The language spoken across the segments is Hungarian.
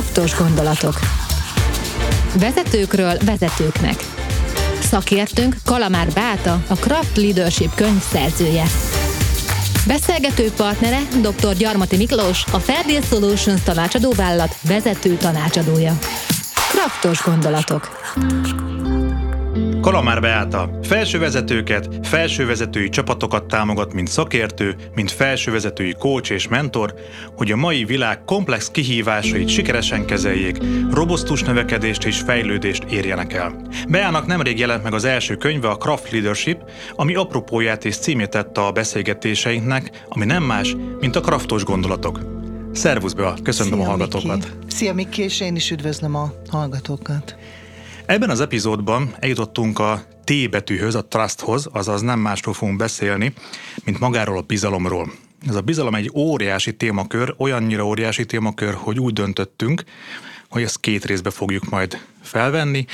Kraftos gondolatok. Vezetőkről vezetőknek. Szakértőnk Kalamár Báta, a Kraft Leadership könyv szerzője. Beszélgető partnere dr. Gyarmati Miklós, a Fairdeal Solutions tanácsadóvállalat vezető tanácsadója. Kraftos gondolatok. Kalamár Beáta felsővezetőket, felsővezetői csapatokat támogat, mint szakértő, mint felsővezetői coach és mentor, hogy a mai világ komplex kihívásait sikeresen kezeljék, robosztus növekedést és fejlődést érjenek el. Beának nemrég jelent meg az első könyve, a Craft Leadership, ami apropóját és címét tette a beszélgetéseinknek, ami nem más, mint a kraftos gondolatok. Szervusz Bea, köszönöm Szia, a hallgatókat! Miki. Szia Miki, és én is üdvözlöm a hallgatókat. Ebben az epizódban eljutottunk a T betűhöz, a trusthoz, azaz nem másról fogunk beszélni, mint magáról a bizalomról. Ez a bizalom egy óriási témakör, olyannyira óriási témakör, hogy úgy döntöttünk, hogy ezt két részbe fogjuk majd felvenni,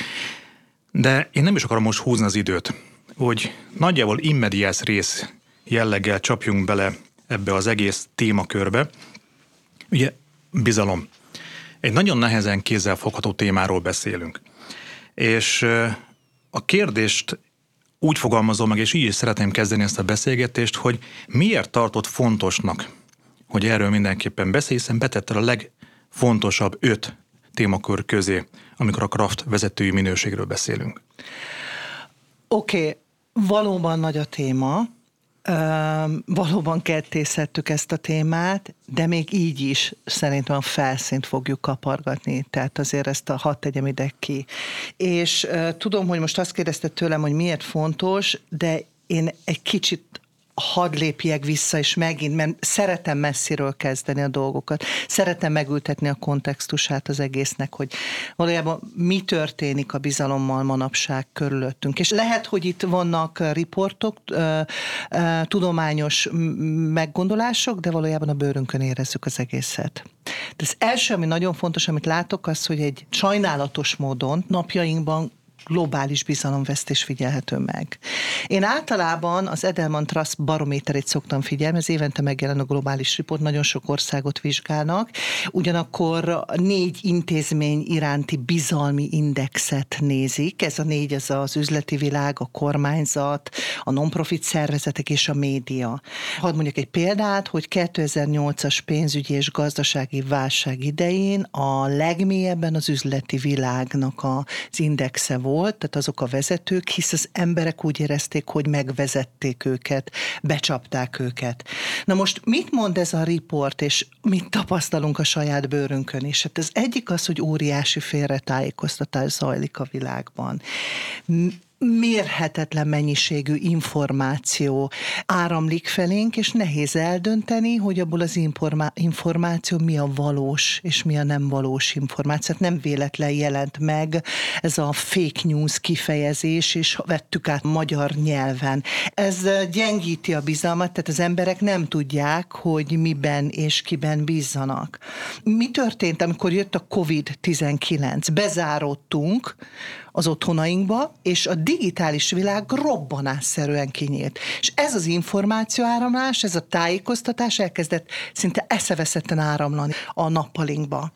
de én nem is akarom most húzni az időt, hogy nagyjából immediás rész jelleggel csapjunk bele ebbe az egész témakörbe. Ugye bizalom. Egy nagyon nehezen kézzelfogható témáról beszélünk. És a kérdést úgy fogalmazom meg, és így is szeretném kezdeni ezt a beszélgetést, hogy miért tartott fontosnak, hogy erről mindenképpen beszélj, hiszen betette a legfontosabb öt témakör közé, amikor a Kraft vezetői minőségről beszélünk. Oké, okay, valóban nagy a téma, valóban kettészhettük ezt a témát, de még így is szerintem a felszínt fogjuk kapargatni, tehát azért ezt a hat tegyem ide ki. És uh, tudom, hogy most azt kérdezte tőlem, hogy miért fontos, de én egy kicsit hadd lépjek vissza, és megint, mert szeretem messziről kezdeni a dolgokat. Szeretem megültetni a kontextusát az egésznek, hogy valójában mi történik a bizalommal manapság körülöttünk. És lehet, hogy itt vannak riportok, tudományos meggondolások, de valójában a bőrünkön érezzük az egészet. De az első, ami nagyon fontos, amit látok, az, hogy egy sajnálatos módon napjainkban globális bizalomvesztés figyelhető meg. Én általában az Edelman Trust barométerét szoktam figyelni, ez évente megjelen a globális riport, nagyon sok országot vizsgálnak, ugyanakkor négy intézmény iránti bizalmi indexet nézik, ez a négy, ez az üzleti világ, a kormányzat, a non-profit szervezetek és a média. Hadd mondjuk egy példát, hogy 2008-as pénzügyi és gazdasági válság idején a legmélyebben az üzleti világnak az indexe volt, tehát azok a vezetők, hisz az emberek úgy érezték, hogy megvezették őket, becsapták őket. Na most mit mond ez a riport, és mit tapasztalunk a saját bőrünkön is? Hát az egyik az, hogy óriási félretájékoztatás zajlik a világban mérhetetlen mennyiségű információ áramlik felénk, és nehéz eldönteni, hogy abból az informá- információ mi a valós és mi a nem valós információ. Hát nem véletlen jelent meg ez a fake news kifejezés, és vettük át magyar nyelven. Ez gyengíti a bizalmat, tehát az emberek nem tudják, hogy miben és kiben bízzanak. Mi történt, amikor jött a COVID-19? Bezáródtunk, az otthonainkba, és a digitális világ robbanásszerűen kinyílt. És ez az információáramlás, ez a tájékoztatás elkezdett szinte eszeveszetten áramlani a nappalinkba.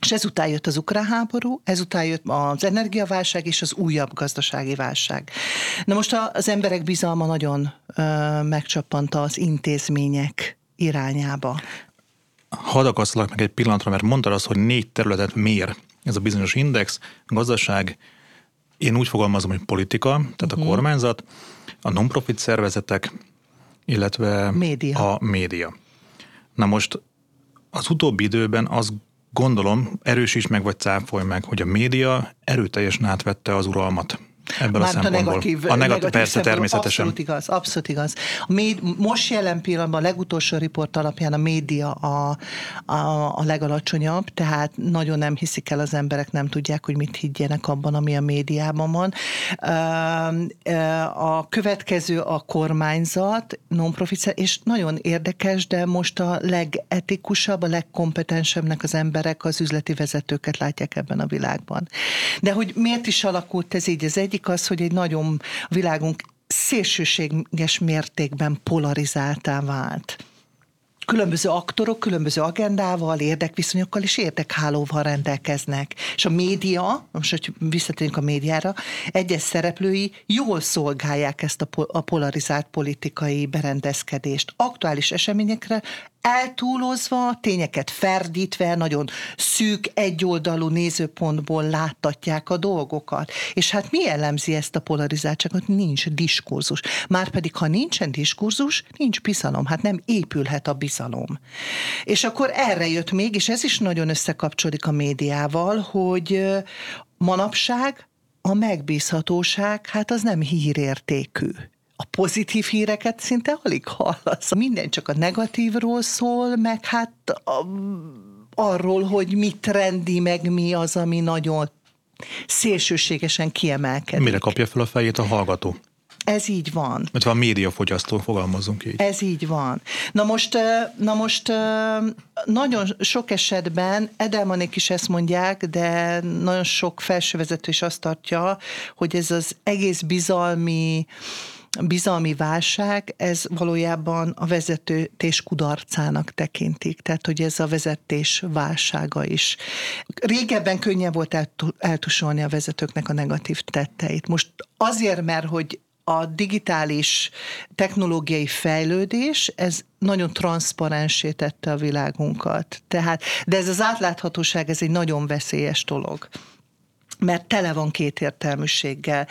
És ezután jött az ukrán háború, ezután jött az energiaválság és az újabb gazdasági válság. Na most az emberek bizalma nagyon ö, megcsappanta az intézmények irányába. Hadd akasztalak meg egy pillanatra, mert mondtad azt, hogy négy területet mér ez a bizonyos index, gazdaság, én úgy fogalmazom, hogy politika, tehát uh-huh. a mhm. kormányzat, a non-profit szervezetek, illetve média. a média. Na most az utóbbi időben azt gondolom, erősíts meg vagy cáfolj meg, hogy a média erőteljesen átvette az uralmat Ebből Már a. A negatív, a negatív, negatív persze, természetesen. Abszolút igaz, abszolút igaz. A méd, most jelen pillanatban a legutolsó riport alapján a média a, a, a legalacsonyabb, tehát nagyon nem hiszik el az emberek, nem tudják, hogy mit higgyenek abban, ami a médiában van. A következő a kormányzat, non-profit, és nagyon érdekes, de most a legetikusabb, a legkompetensebbnek az emberek az üzleti vezetőket látják ebben a világban. De hogy miért is alakult ez így? Ez egy egyik az, hogy egy nagyon világunk szélsőséges mértékben polarizáltá vált. Különböző aktorok különböző agendával, érdekviszonyokkal és érdekhálóval rendelkeznek. És a média, most hogy visszatérünk a médiára, egyes szereplői jól szolgálják ezt a, a polarizált politikai berendezkedést. Aktuális eseményekre eltúlozva, tényeket ferdítve, nagyon szűk, egyoldalú nézőpontból láttatják a dolgokat. És hát mi jellemzi ezt a polarizáltságot? Nincs diskurzus. Márpedig, ha nincsen diskurzus, nincs bizalom. Hát nem épülhet a bizalom. És akkor erre jött még, és ez is nagyon összekapcsolódik a médiával, hogy manapság a megbízhatóság, hát az nem hírértékű a pozitív híreket szinte alig hallasz. Minden csak a negatívról szól, meg hát a, arról, hogy mi trendi, meg mi az, ami nagyon szélsőségesen kiemelkedik. Mire kapja fel a fejét a hallgató? Ez így van. Mert van médiafogyasztó, fogalmazunk így. Ez így van. Na most, na most nagyon sok esetben, Edelmanék is ezt mondják, de nagyon sok felsővezető is azt tartja, hogy ez az egész bizalmi bizalmi válság, ez valójában a vezetés kudarcának tekintik, tehát hogy ez a vezetés válsága is. Régebben könnyebb volt eltusolni a vezetőknek a negatív tetteit. Most azért, mert hogy a digitális technológiai fejlődés, ez nagyon transzparensé tette a világunkat. Tehát, de ez az átláthatóság, ez egy nagyon veszélyes dolog mert tele van kétértelműséggel.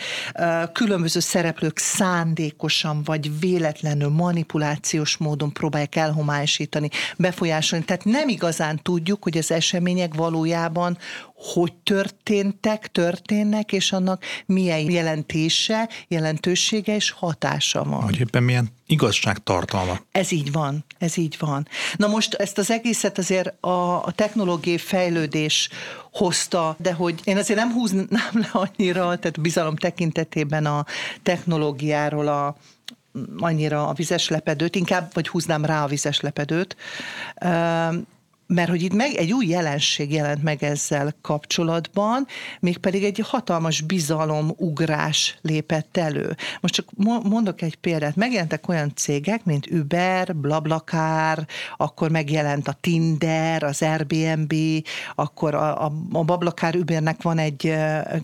Különböző szereplők szándékosan vagy véletlenül manipulációs módon próbálják elhomályosítani, befolyásolni. Tehát nem igazán tudjuk, hogy az események valójában hogy történtek, történnek, és annak milyen jelentése, jelentősége és hatása van. Hogy éppen milyen igazságtartalma. Ez így van, ez így van. Na most ezt az egészet azért a, a technológiai fejlődés hozta, de hogy én azért nem húznám le annyira, tehát bizalom tekintetében a technológiáról a, annyira a vizes lepedőt, inkább vagy húznám rá a vizes lepedőt, mert hogy itt meg egy új jelenség jelent meg ezzel kapcsolatban, mégpedig egy hatalmas bizalomugrás lépett elő. Most csak mondok egy példát. Megjelentek olyan cégek, mint Uber, Blablacar, akkor megjelent a Tinder, az Airbnb, akkor a, a, a Blablacar Ubernek van egy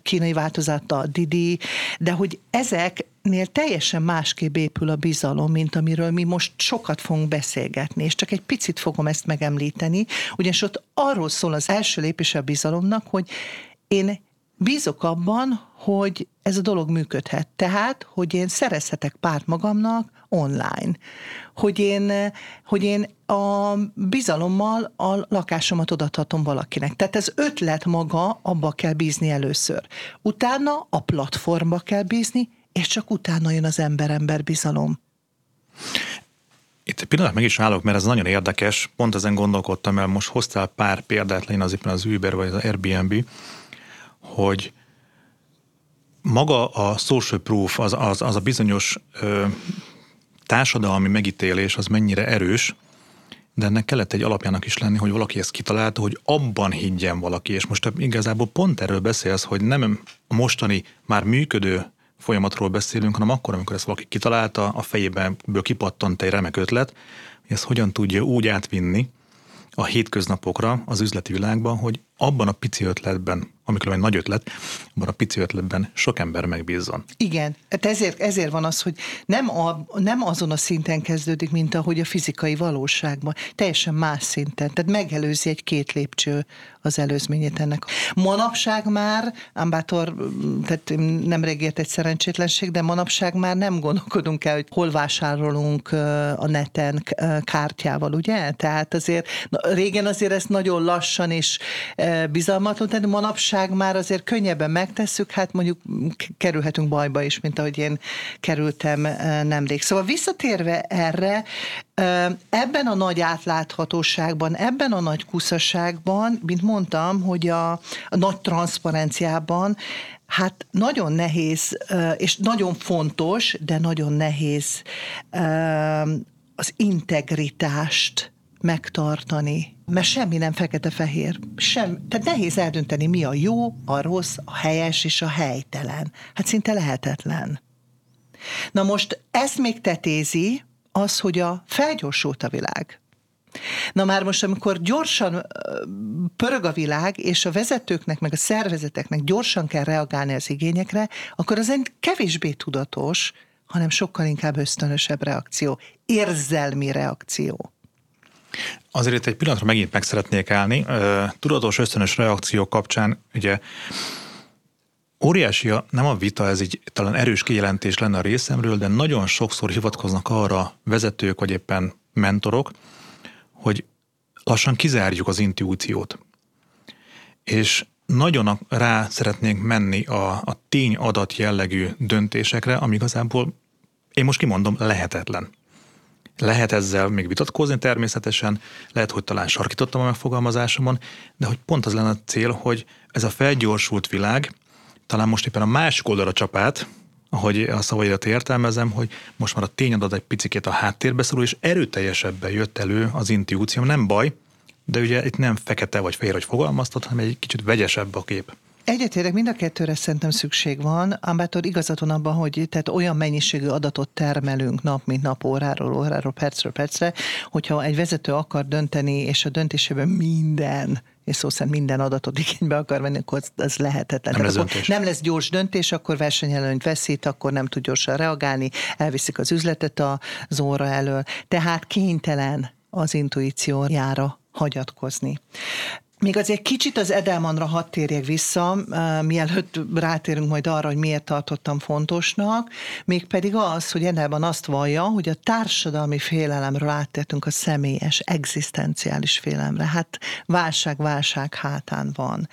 kínai változata, a Didi, de hogy ezek nél teljesen másképp épül a bizalom, mint amiről mi most sokat fogunk beszélgetni, és csak egy picit fogom ezt megemlíteni, ugyanis ott arról szól az első lépés a bizalomnak, hogy én bízok abban, hogy ez a dolog működhet. Tehát, hogy én szerezhetek párt magamnak online. Hogy én, hogy én a bizalommal a lakásomat odathatom valakinek. Tehát ez ötlet maga, abba kell bízni először. Utána a platformba kell bízni, és csak utána jön az ember-ember bizalom. Itt egy pillanat meg is állok, mert ez nagyon érdekes. Pont ezen gondolkodtam el, most hoztál pár példát, legyen az éppen az Uber vagy az Airbnb, hogy maga a social proof, az, az, az a bizonyos ö, társadalmi megítélés, az mennyire erős, de ennek kellett egy alapjának is lenni, hogy valaki ezt kitalálta, hogy abban higgyen valaki, és most igazából pont erről beszélsz, hogy nem a mostani már működő folyamatról beszélünk, hanem akkor, amikor ezt valaki kitalálta, a fejéből kipattant egy remek ötlet, hogy ezt hogyan tudja úgy átvinni a hétköznapokra, az üzleti világban, hogy abban a pici ötletben, amikor egy nagy ötlet, abban a pici ötletben sok ember megbízzon. Igen, hát ezért, ezért van az, hogy nem, a, nem azon a szinten kezdődik, mint ahogy a fizikai valóságban, teljesen más szinten, tehát megelőzi egy két lépcső az előzményét ennek. Manapság már, Ambátor, tehát nemrég ért egy szerencsétlenség, de manapság már nem gondolkodunk el, hogy hol vásárolunk a neten kártyával, ugye? Tehát azért régen azért ezt nagyon lassan és bizalmatlan, tehát manapság már azért könnyebben megtesszük, hát mondjuk kerülhetünk bajba is, mint ahogy én kerültem nemrég. Szóval visszatérve erre, ebben a nagy átláthatóságban, ebben a nagy kuszaságban, mint mondtam, hogy a, a nagy transzparenciában Hát nagyon nehéz, és nagyon fontos, de nagyon nehéz az integritást megtartani mert semmi nem fekete-fehér. Sem, tehát nehéz eldönteni, mi a jó, a rossz, a helyes és a helytelen. Hát szinte lehetetlen. Na most ezt még tetézi az, hogy a felgyorsult a világ. Na már most, amikor gyorsan pörög a világ, és a vezetőknek, meg a szervezeteknek gyorsan kell reagálni az igényekre, akkor az egy kevésbé tudatos, hanem sokkal inkább ösztönösebb reakció, érzelmi reakció. Azért itt egy pillanatra megint meg szeretnék állni. Tudatos ösztönös reakció kapcsán ugye óriási a, nem a vita, ez így talán erős kijelentés lenne a részemről, de nagyon sokszor hivatkoznak arra vezetők, vagy éppen mentorok, hogy lassan kizárjuk az intuíciót. És nagyon rá szeretnénk menni a, a tény-adat jellegű döntésekre, ami igazából, én most kimondom, lehetetlen. Lehet ezzel még vitatkozni természetesen, lehet, hogy talán sarkítottam a megfogalmazásomon, de hogy pont az lenne a cél, hogy ez a felgyorsult világ, talán most éppen a másik oldalra csapát, ahogy a szavaidat értelmezem, hogy most már a tényadat egy picit a háttérbe szorul, és erőteljesebben jött elő az intuíció. Nem baj, de ugye itt nem fekete vagy fehér, hogy fogalmaztat, hanem egy kicsit vegyesebb a kép. Egyetérek, mind a kettőre szerintem szükség van. Ambátor igazat van abban, hogy tehát olyan mennyiségű adatot termelünk nap, mint nap, óráról, óráról, percről, percre, hogyha egy vezető akar dönteni, és a döntésében minden és szó szerint minden adatot igénybe akar venni, akkor az lehetetlen. Nem lesz, nem lesz gyors döntés, akkor versenyelőnyt veszít, akkor nem tud gyorsan reagálni, elviszik az üzletet az óra elől. Tehát kénytelen az intuíciójára hagyatkozni. Még azért kicsit az Edelmanra hadd térjek vissza, mielőtt rátérünk majd arra, hogy miért tartottam fontosnak, mégpedig az, hogy Edelman azt vallja, hogy a társadalmi félelemről áttértünk a személyes, egzisztenciális félelemre. Hát válság, válság hátán van.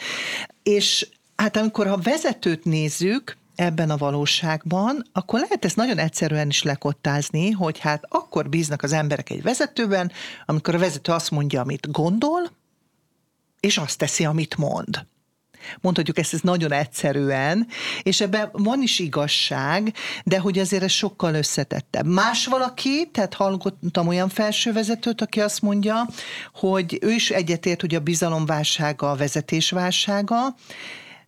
És hát amikor ha vezetőt nézzük, ebben a valóságban, akkor lehet ezt nagyon egyszerűen is lekottázni, hogy hát akkor bíznak az emberek egy vezetőben, amikor a vezető azt mondja, amit gondol, és azt teszi, amit mond. Mondhatjuk ezt, ez nagyon egyszerűen, és ebben van is igazság, de hogy azért ez sokkal összetettebb. Más valaki, tehát hallottam olyan felsővezetőt, aki azt mondja, hogy ő is egyetért, hogy a bizalomválsága a vezetésválsága,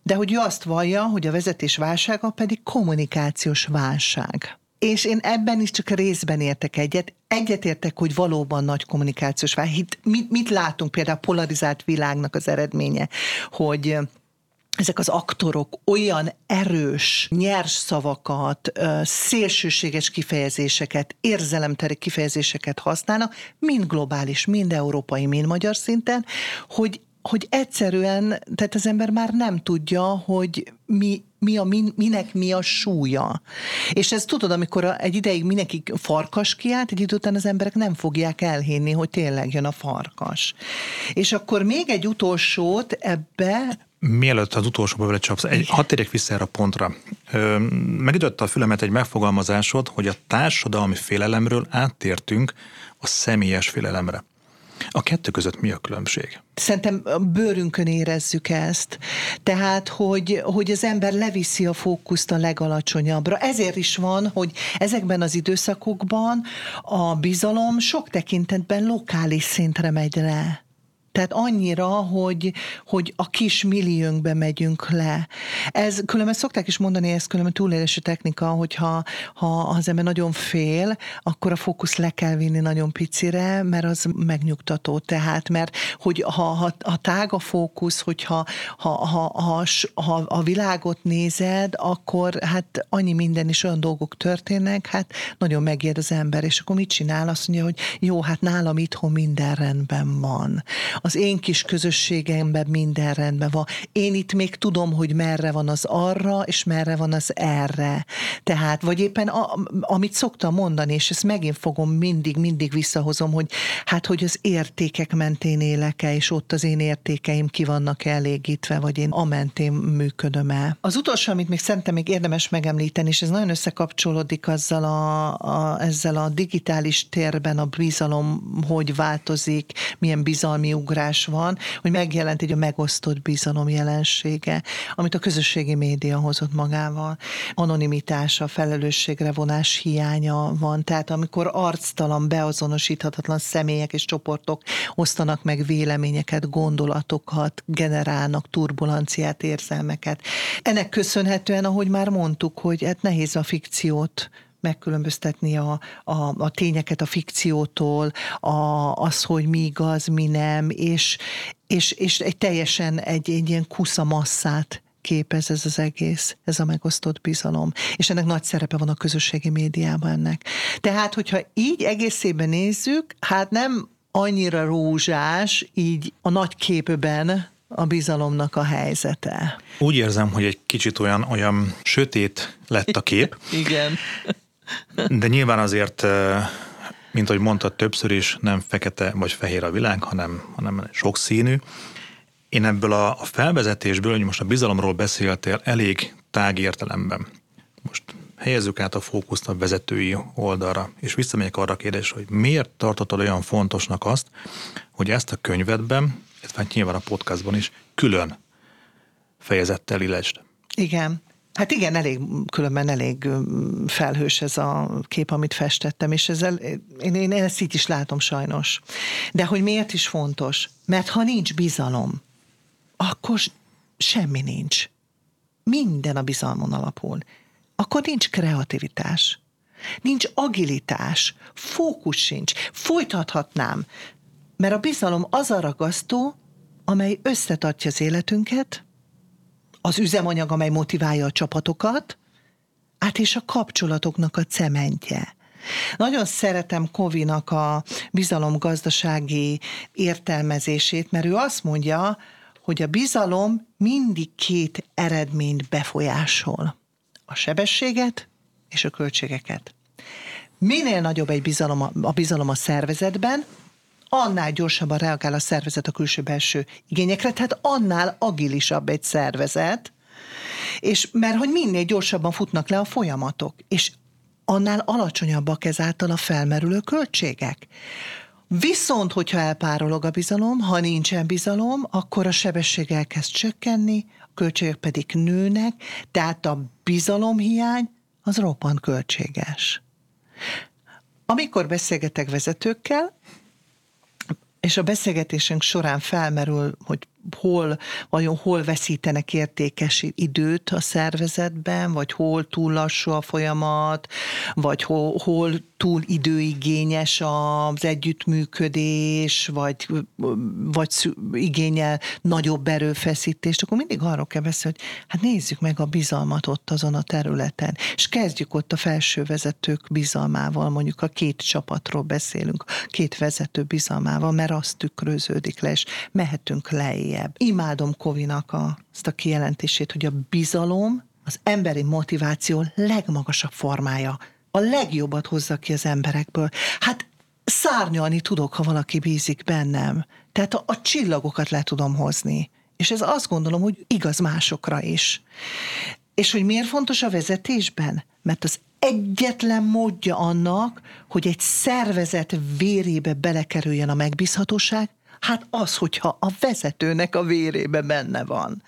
de hogy ő azt vallja, hogy a vezetés válsága pedig kommunikációs válság. És én ebben is csak részben értek egyet. Egyetértek, hogy valóban nagy kommunikációs válság. Mit, mit látunk például a polarizált világnak az eredménye, hogy ezek az aktorok olyan erős, nyers szavakat, szélsőséges kifejezéseket, érzelemteri kifejezéseket használnak, mind globális, mind európai, mind magyar szinten, hogy hogy egyszerűen, tehát az ember már nem tudja, hogy mi, mi a, min, minek mi a súlya. És ez tudod, amikor egy ideig mindenki farkas kiállt, egy idő után az emberek nem fogják elhinni, hogy tényleg jön a farkas. És akkor még egy utolsót ebbe, Mielőtt az utolsóba vele csapsz, egy, hadd térjek vissza erre a pontra. megütötte a fülemet egy megfogalmazásod, hogy a társadalmi félelemről áttértünk a személyes félelemre. A kettő között mi a különbség? Szerintem a bőrünkön érezzük ezt. Tehát, hogy, hogy az ember leviszi a fókuszt a legalacsonyabbra. Ezért is van, hogy ezekben az időszakokban a bizalom sok tekintetben lokális szintre megy le. Tehát annyira, hogy, hogy a kis milliónkbe megyünk le. Ez különben szokták is mondani, ez különben túlélési technika, hogyha ha az ember nagyon fél, akkor a fókusz le kell vinni nagyon picire, mert az megnyugtató. Tehát, mert hogy ha, ha, ha tág a fókusz, hogyha ha, ha, ha, ha a világot nézed, akkor hát annyi minden is olyan dolgok történnek, hát nagyon megijed az ember, és akkor mit csinál? Azt mondja, hogy jó, hát nálam itthon minden rendben van az én kis közösségemben minden rendben van. Én itt még tudom, hogy merre van az arra, és merre van az erre. Tehát, vagy éppen a, amit szoktam mondani, és ezt megint fogom mindig, mindig visszahozom, hogy hát, hogy az értékek mentén élek-e, és ott az én értékeim ki vannak elégítve, vagy én a mentén működöm el. Az utolsó, amit még szerintem még érdemes megemlíteni, és ez nagyon összekapcsolódik azzal a, a, ezzel a digitális térben a bizalom, hogy változik, milyen bizalmi ugrás van, hogy megjelent egy a megosztott bizalom jelensége, amit a közösségi média hozott magával. Anonimitása, felelősségre vonás hiánya van. Tehát amikor arctalan, beazonosíthatatlan személyek és csoportok osztanak meg véleményeket, gondolatokat, generálnak turbulenciát, érzelmeket. Ennek köszönhetően, ahogy már mondtuk, hogy hát nehéz a fikciót megkülönböztetni a, a, a tényeket a fikciótól, a, az, hogy mi igaz, mi nem, és, és, és egy teljesen egy, egy ilyen kusza masszát képez ez az egész, ez a megosztott bizalom. És ennek nagy szerepe van a közösségi médiában ennek. Tehát, hogyha így egészében nézzük, hát nem annyira rózsás így a nagy képben a bizalomnak a helyzete. Úgy érzem, hogy egy kicsit olyan, olyan sötét lett a kép. Igen. De nyilván azért, mint ahogy mondtad többször is, nem fekete vagy fehér a világ, hanem, hanem sokszínű. Én ebből a, a felvezetésből, hogy most a bizalomról beszéltél elég tág értelemben. Most helyezzük át a fókuszt a vezetői oldalra, és visszamegyek arra a kérdésre, hogy miért tartottad olyan fontosnak azt, hogy ezt a könyvedben, illetve hát nyilván a podcastban is külön fejezettel illesd. Igen. Hát igen, elég, különben elég felhős ez a kép, amit festettem, és ezzel én, én ezt így is látom sajnos. De hogy miért is fontos? Mert ha nincs bizalom, akkor semmi nincs. Minden a bizalmon alapul. Akkor nincs kreativitás. Nincs agilitás, fókusz sincs. Folytathatnám, mert a bizalom az a ragasztó, amely összetartja az életünket, az üzemanyag, amely motiválja a csapatokat, át és a kapcsolatoknak a cementje. Nagyon szeretem Kovinak a bizalomgazdasági értelmezését, mert ő azt mondja, hogy a bizalom mindig két eredményt befolyásol. A sebességet és a költségeket. Minél nagyobb egy bizalom a, a bizalom a szervezetben, annál gyorsabban reagál a szervezet a külső-belső igényekre, tehát annál agilisabb egy szervezet, és mert hogy minél gyorsabban futnak le a folyamatok, és annál alacsonyabbak ezáltal a felmerülő költségek. Viszont, hogyha elpárolog a bizalom, ha nincsen bizalom, akkor a sebesség elkezd csökkenni, a költségek pedig nőnek, tehát a bizalomhiány az roppant költséges. Amikor beszélgetek vezetőkkel, és a beszélgetésünk során felmerül, hogy hol, vajon hol veszítenek értékes időt a szervezetben, vagy hol túl lassú a folyamat, vagy hol, hol túl időigényes az együttműködés, vagy, vagy igényel nagyobb erőfeszítést, akkor mindig arról kell beszélni, hogy hát nézzük meg a bizalmat ott azon a területen, és kezdjük ott a felső vezetők bizalmával, mondjuk a két csapatról beszélünk, két vezető bizalmával, mert azt tükröződik le, és mehetünk lejjebb. Imádom Kovinak a, azt a kijelentését, hogy a bizalom az emberi motiváció legmagasabb formája a legjobbat hozza ki az emberekből. Hát szárnyalni tudok, ha valaki bízik bennem. Tehát a, a csillagokat le tudom hozni. És ez azt gondolom, hogy igaz másokra is. És hogy miért fontos a vezetésben? Mert az egyetlen módja annak, hogy egy szervezet vérébe belekerüljen a megbízhatóság, hát az, hogyha a vezetőnek a vérébe benne van.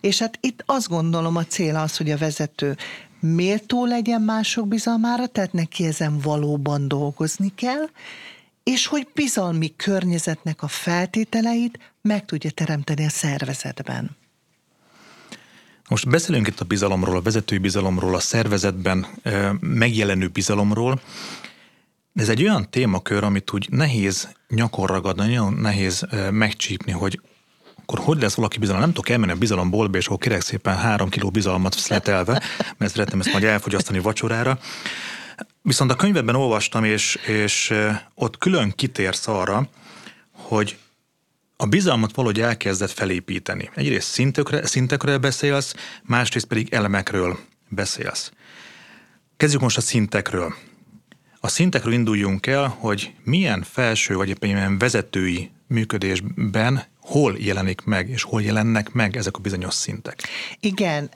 És hát itt azt gondolom a cél az, hogy a vezető méltó legyen mások bizalmára, tehát neki ezen valóban dolgozni kell, és hogy bizalmi környezetnek a feltételeit meg tudja teremteni a szervezetben. Most beszélünk itt a bizalomról, a vezetői bizalomról, a szervezetben megjelenő bizalomról. Ez egy olyan témakör, amit úgy nehéz nyakon ragadni, nagyon nehéz megcsípni, hogy akkor hogy lesz valaki bizalom? Nem tudok elmenni a bizalomboltba, és akkor kérek szépen három kiló bizalmat szletelve, mert szeretném ezt majd elfogyasztani vacsorára. Viszont a könyvben olvastam, és, és ott külön kitérsz arra, hogy a bizalmat valahogy elkezdett felépíteni. Egyrészt szintekre, szintekről beszélsz, másrészt pedig elemekről beszélsz. Kezdjük most a szintekről. A szintekről induljunk el, hogy milyen felső vagy éppen milyen vezetői működésben hol jelenik meg, és hol jelennek meg ezek a bizonyos szintek. Igen,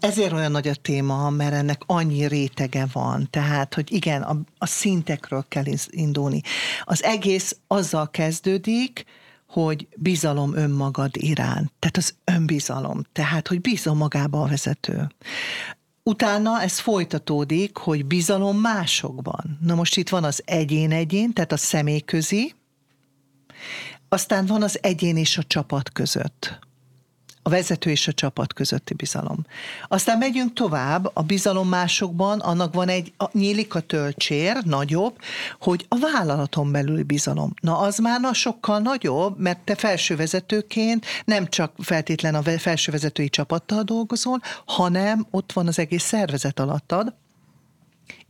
ezért olyan nagy a téma, mert ennek annyi rétege van. Tehát, hogy igen, a, a szintekről kell indulni. Az egész azzal kezdődik, hogy bizalom önmagad iránt. Tehát az önbizalom. Tehát, hogy bízom magába a vezető. Utána ez folytatódik, hogy bizalom másokban. Na most itt van az egyén-egyén, tehát a személyközi, aztán van az egyén és a csapat között. A vezető és a csapat közötti bizalom. Aztán megyünk tovább, a bizalom másokban, annak van egy, a, nyílik a töltsér, nagyobb, hogy a vállalaton belüli bizalom. Na az már na sokkal nagyobb, mert te felsővezetőként nem csak feltétlen a felsővezetői csapattal dolgozol, hanem ott van az egész szervezet alattad,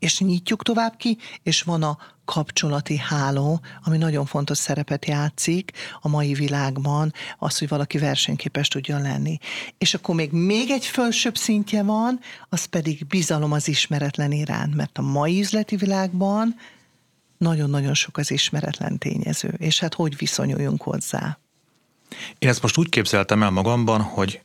és nyitjuk tovább ki, és van a kapcsolati háló, ami nagyon fontos szerepet játszik a mai világban, az, hogy valaki versenyképes tudjon lenni. És akkor még még egy felsőbb szintje van, az pedig bizalom az ismeretlen iránt, mert a mai üzleti világban nagyon-nagyon sok az ismeretlen tényező, és hát hogy viszonyuljunk hozzá. Én ezt most úgy képzeltem el magamban, hogy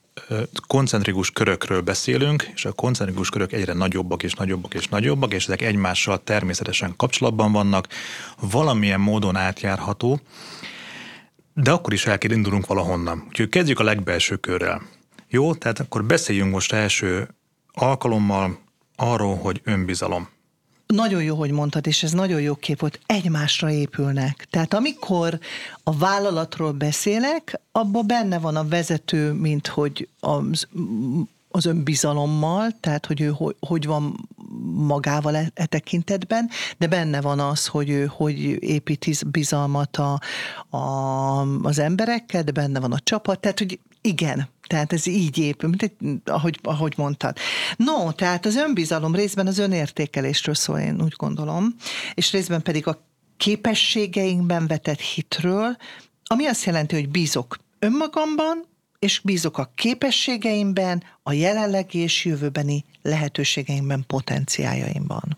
koncentrikus körökről beszélünk, és a koncentrikus körök egyre nagyobbak és nagyobbak és nagyobbak, és ezek egymással természetesen kapcsolatban vannak, valamilyen módon átjárható, de akkor is el kell indulunk valahonnan. Úgyhogy kezdjük a legbelső körrel. Jó, tehát akkor beszéljünk most első alkalommal arról, hogy önbizalom. Nagyon jó, hogy mondtad, és ez nagyon jó kép volt, egymásra épülnek. Tehát amikor a vállalatról beszélek, abban benne van a vezető, mint hogy az, az önbizalommal, tehát hogy ő hogy, hogy van magával e, e tekintetben, de benne van az, hogy ő hogy építi bizalmat a, a, az emberekkel, de benne van a csapat, tehát hogy igen, tehát ez így épül, mint egy, ahogy, ahogy mondtad. No, tehát az önbizalom részben az önértékelésről szól, én úgy gondolom, és részben pedig a képességeinkben vetett hitről, ami azt jelenti, hogy bízok önmagamban, és bízok a képességeimben, a jelenlegi és jövőbeni lehetőségeimben, potenciáljaimban.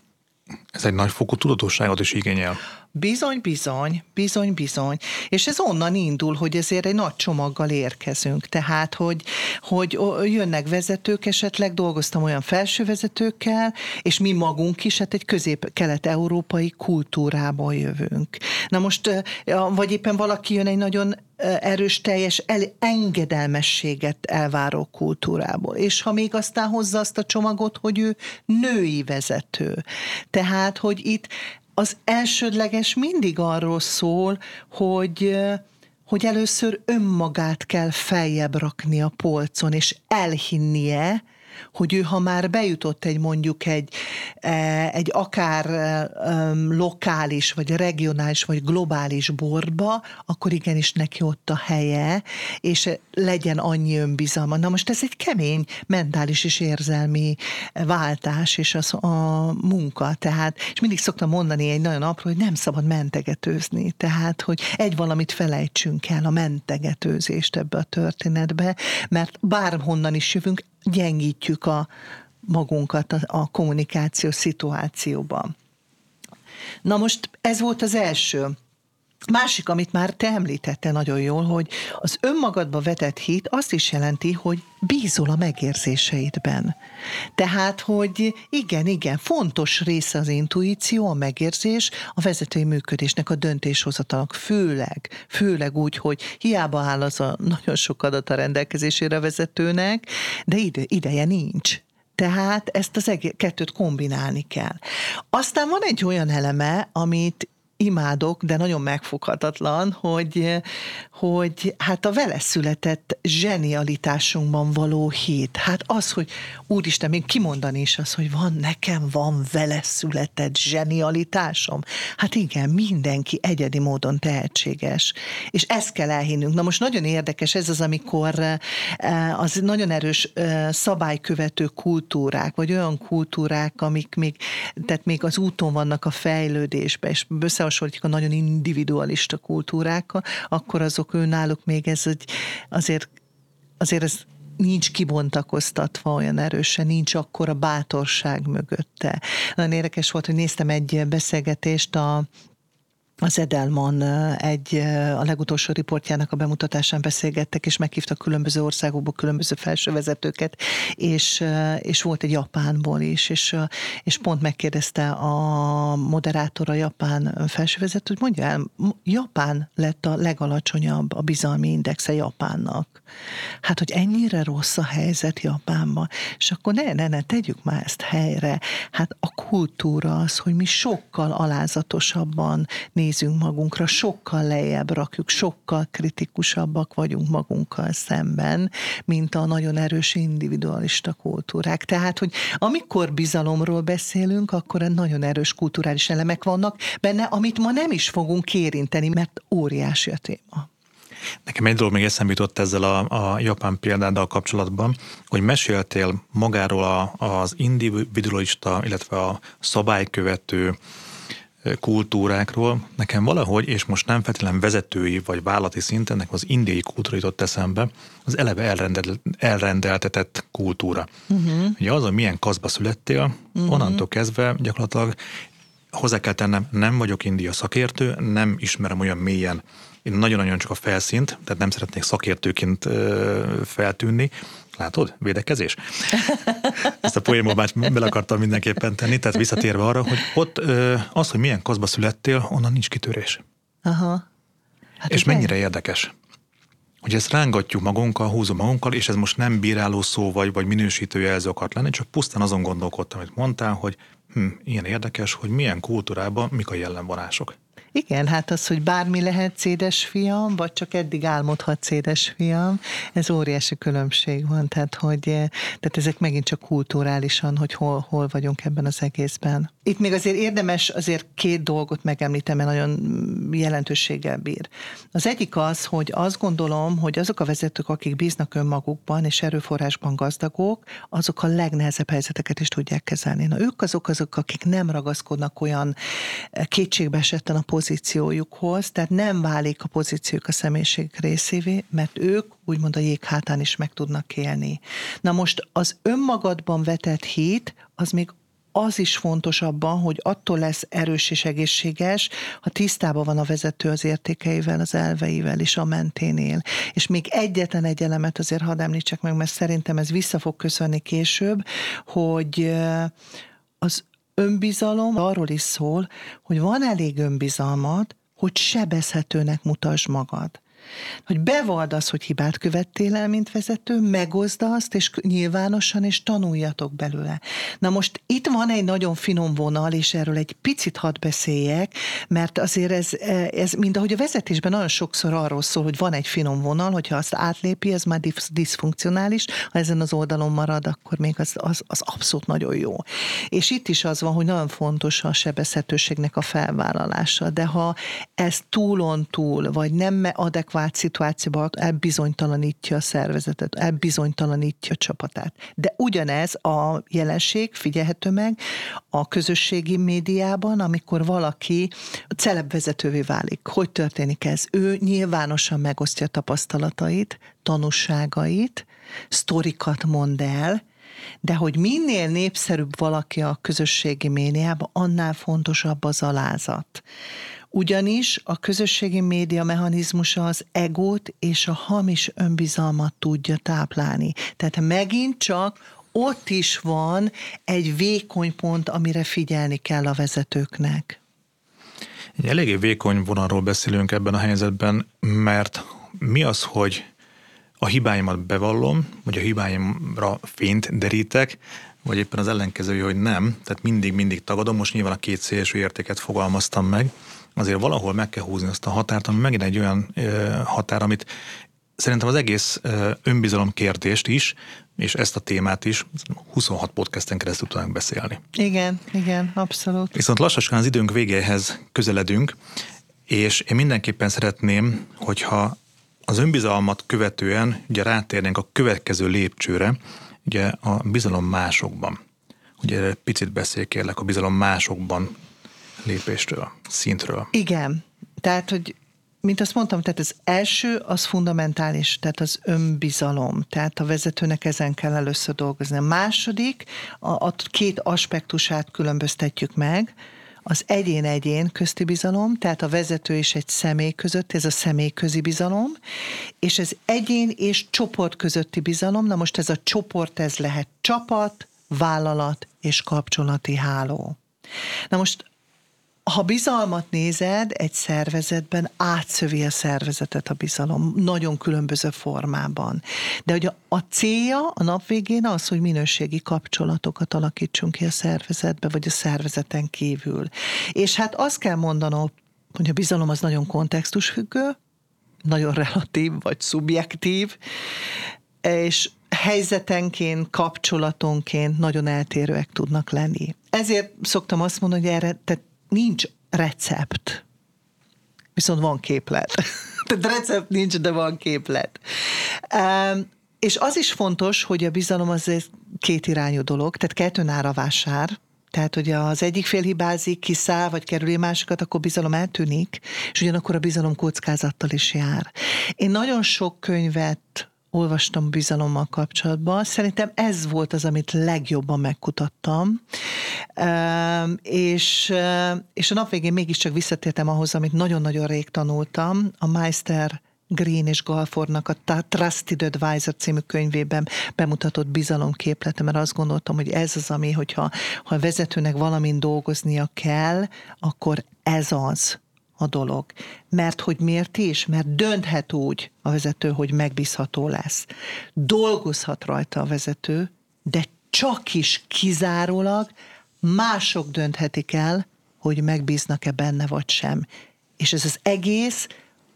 Ez egy nagyfokú tudatosságot is igényel. Bizony, bizony, bizony, bizony. És ez onnan indul, hogy ezért egy nagy csomaggal érkezünk. Tehát, hogy, hogy jönnek vezetők, esetleg dolgoztam olyan felső vezetőkkel, és mi magunk is, hát egy közép-kelet-európai kultúrából jövünk. Na most, vagy éppen valaki jön egy nagyon erős, teljes engedelmességet elváró kultúrából. És ha még aztán hozza azt a csomagot, hogy ő női vezető. Tehát, hogy itt az elsődleges mindig arról szól, hogy hogy először önmagát kell feljebb rakni a polcon, és elhinnie, hogy ő, ha már bejutott egy mondjuk egy, e, egy akár lokális, vagy regionális, vagy globális bordba, akkor igenis neki ott a helye, és legyen annyi önbizalma. Na most ez egy kemény mentális és érzelmi váltás, és az a munka. Tehát, és mindig szoktam mondani egy nagyon apró, hogy nem szabad mentegetőzni. Tehát, hogy egy valamit felejtsünk el, a mentegetőzést ebbe a történetbe, mert bárhonnan is jövünk, gyengítjük a magunkat a, a kommunikáció szituációban. Na most ez volt az első Másik, amit már te említette nagyon jól, hogy az önmagadba vetett hit azt is jelenti, hogy bízol a megérzéseidben. Tehát, hogy igen, igen, fontos része az intuíció, a megérzés, a vezetői működésnek, a döntéshozatalak, főleg, főleg úgy, hogy hiába áll az a nagyon sok adat a rendelkezésére a vezetőnek, de ide, ideje nincs. Tehát ezt az egész, kettőt kombinálni kell. Aztán van egy olyan eleme, amit imádok, de nagyon megfoghatatlan, hogy, hogy hát a vele született zsenialitásunkban való hit. Hát az, hogy úristen, még kimondani is az, hogy van, nekem van vele született zsenialitásom. Hát igen, mindenki egyedi módon tehetséges. És ezt kell elhinnünk. Na most nagyon érdekes ez az, amikor eh, az nagyon erős eh, szabálykövető kultúrák, vagy olyan kultúrák, amik még, tehát még az úton vannak a fejlődésbe, és összehasonlítjuk a nagyon individualista kultúrákkal, akkor azok ő náluk még ez egy, azért, azért ez nincs kibontakoztatva olyan erősen, nincs akkor a bátorság mögötte. Nagyon érdekes volt, hogy néztem egy beszélgetést a az Edelman egy a legutolsó riportjának a bemutatásán beszélgettek, és meghívtak különböző országokból különböző felsővezetőket, és, és volt egy Japánból is, és, és pont megkérdezte a moderátor a japán felsővezető, hogy mondja el, Japán lett a legalacsonyabb a bizalmi indexe Japánnak. Hát, hogy ennyire rossz a helyzet Japánban, és akkor ne, ne, ne, tegyük már ezt helyre. Hát a kultúra az, hogy mi sokkal alázatosabban nézünk nézünk magunkra, sokkal lejjebb rakjuk, sokkal kritikusabbak vagyunk magunkkal szemben, mint a nagyon erős individualista kultúrák. Tehát, hogy amikor bizalomról beszélünk, akkor nagyon erős kulturális elemek vannak benne, amit ma nem is fogunk érinteni, mert óriási a téma. Nekem egy dolog még eszembe jutott ezzel a, a japán példáddal kapcsolatban, hogy meséltél magáról a, az individualista, illetve a szabálykövető kultúrákról. Nekem valahogy, és most nem feltétlenül vezetői vagy vállalati szinten, nekem az indiai kultúra jutott eszembe, az eleve elrendel, elrendeltetett kultúra. Uh-huh. Ugye az, hogy milyen kaszba születtél, uh-huh. onnantól kezdve gyakorlatilag hozzá kell tennem, nem vagyok india szakértő, nem ismerem olyan mélyen én nagyon-nagyon csak a felszínt, tehát nem szeretnék szakértőként feltűnni. Látod? Védekezés? Ezt a poémot már bele akartam mindenképpen tenni, tehát visszatérve arra, hogy ott az, hogy milyen kaszba születtél, onnan nincs kitörés. Aha. Hát és mennyire érdekes, hogy ezt rángatjuk magunkkal, húzom magunkkal, és ez most nem bíráló szó vagy, vagy minősítő jelző akart lenni, csak pusztán azon gondolkodtam, amit mondtál, hogy hm, ilyen érdekes, hogy milyen kultúrában mik a jellemvonások. Igen, hát az, hogy bármi lehet cédes fiam, vagy csak eddig álmodhat cédes fiam, ez óriási különbség van, tehát, hogy, eh, tehát ezek megint csak kulturálisan, hogy hol, hol vagyunk ebben az egészben. Itt még azért érdemes azért két dolgot megemlítem, mert nagyon jelentőséggel bír. Az egyik az, hogy azt gondolom, hogy azok a vezetők, akik bíznak önmagukban és erőforrásban gazdagok, azok a legnehezebb helyzeteket is tudják kezelni. Na ők azok azok, akik nem ragaszkodnak olyan eh, kétségbeesetten a pozíciójukhoz, tehát nem válik a pozíciók a személyiség részévé, mert ők úgymond a jég hátán is meg tudnak élni. Na most az önmagadban vetett hit, az még az is fontos abban, hogy attól lesz erős és egészséges, ha tisztában van a vezető az értékeivel, az elveivel és a menténél. És még egyetlen egy elemet azért hadd említsek meg, mert szerintem ez vissza fog köszönni később, hogy az önbizalom arról is szól, hogy van elég önbizalmad, hogy sebezhetőnek mutasd magad hogy bevald az, hogy hibát követtél el, mint vezető, megozd azt, és nyilvánosan, és tanuljatok belőle. Na most itt van egy nagyon finom vonal, és erről egy picit hadd beszéljek, mert azért ez, ez mind ahogy a vezetésben nagyon sokszor arról szól, hogy van egy finom vonal, hogyha azt átlépi, ez már diszfunkcionális, ha ezen az oldalon marad, akkor még az, az, az abszolút nagyon jó. És itt is az van, hogy nagyon fontos a sebezhetőségnek a felvállalása, de ha ez túlon túl, vagy nem adekvát adekvát szituációban elbizonytalanítja a szervezetet, elbizonytalanítja a csapatát. De ugyanez a jelenség figyelhető meg a közösségi médiában, amikor valaki celebvezetővé válik. Hogy történik ez? Ő nyilvánosan megosztja tapasztalatait, tanúságait, sztorikat mond el, de hogy minél népszerűbb valaki a közösségi médiában, annál fontosabb az alázat. Ugyanis a közösségi média mechanizmusa az egót és a hamis önbizalmat tudja táplálni. Tehát megint csak ott is van egy vékony pont, amire figyelni kell a vezetőknek. Egy eléggé vékony vonalról beszélünk ebben a helyzetben, mert mi az, hogy a hibáimat bevallom, vagy a hibáimra fényt derítek, vagy éppen az ellenkezője, hogy nem, tehát mindig-mindig tagadom, most nyilván a két szélső értéket fogalmaztam meg, azért valahol meg kell húzni azt a határt, ami megint egy olyan ö, határ, amit szerintem az egész ö, önbizalom kérdést is, és ezt a témát is 26 podcasten keresztül tudnánk beszélni. Igen, igen, abszolút. Viszont lassan az időnk végéhez közeledünk, és én mindenképpen szeretném, hogyha az önbizalmat követően ugye rátérnénk a következő lépcsőre, ugye a bizalom másokban. Ugye picit beszélj kérlek a bizalom másokban lépéstől, szintről. Igen, tehát, hogy mint azt mondtam, tehát az első az fundamentális, tehát az önbizalom, tehát a vezetőnek ezen kell először dolgozni. A második, a, a két aspektusát különböztetjük meg, az egyén-egyén közti bizalom, tehát a vezető és egy személy között, ez a személy közi bizalom, és ez egyén és csoport közötti bizalom, na most ez a csoport, ez lehet csapat, vállalat és kapcsolati háló. Na most ha bizalmat nézed egy szervezetben, átszövi a szervezetet a bizalom nagyon különböző formában. De hogy a, a célja a nap végén az, hogy minőségi kapcsolatokat alakítsunk ki a szervezetbe, vagy a szervezeten kívül. És hát azt kell mondanom hogy a bizalom az nagyon kontextusfüggő, nagyon relatív vagy szubjektív, és helyzetenként, kapcsolatonként nagyon eltérőek tudnak lenni. Ezért szoktam azt mondani, hogy erre tehát nincs recept, viszont van képlet. tehát recept nincs, de van képlet. Um, és az is fontos, hogy a bizalom az két irányú dolog, tehát kettőn ára vásár, tehát, hogy az egyik fél hibázik, kiszáll, vagy kerüli másikat, akkor bizalom eltűnik, és ugyanakkor a bizalom kockázattal is jár. Én nagyon sok könyvet olvastam bizalommal kapcsolatban. Szerintem ez volt az, amit legjobban megkutattam. És, és a nap végén mégiscsak visszatértem ahhoz, amit nagyon-nagyon rég tanultam, a Meister Green és Galfordnak a Trusted Advisor című könyvében bemutatott bizalomképlete, mert azt gondoltam, hogy ez az, ami, hogyha ha a vezetőnek valamin dolgoznia kell, akkor ez az a dolog. Mert hogy miért is? Mert dönthet úgy a vezető, hogy megbízható lesz. Dolgozhat rajta a vezető, de csak is kizárólag mások dönthetik el, hogy megbíznak-e benne vagy sem. És ez az egész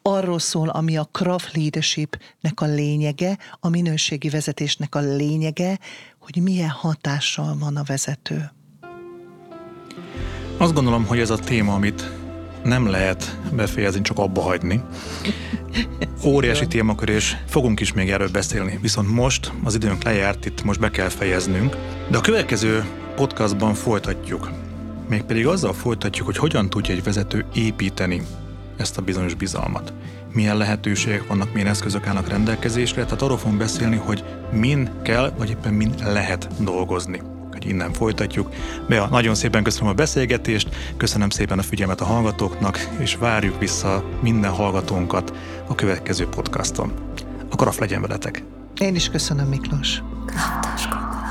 arról szól, ami a craft leadershipnek a lényege, a minőségi vezetésnek a lényege, hogy milyen hatással van a vezető. Azt gondolom, hogy ez a téma, amit nem lehet befejezni, csak abba hagyni. Óriási témakör, és fogunk is még erről beszélni. Viszont most az időnk lejárt, itt most be kell fejeznünk. De a következő podcastban folytatjuk. Mégpedig azzal folytatjuk, hogy hogyan tudja egy vezető építeni ezt a bizonyos bizalmat. Milyen lehetőségek vannak, milyen eszközök állnak rendelkezésre, tehát arról fogunk beszélni, hogy min kell, vagy éppen min lehet dolgozni hogy innen folytatjuk. Bea, nagyon szépen köszönöm a beszélgetést, köszönöm szépen a figyelmet a hallgatóknak, és várjuk vissza minden hallgatónkat a következő podcaston. A Kraf legyen veletek! Én is köszönöm, Miklós. Kraftoskor.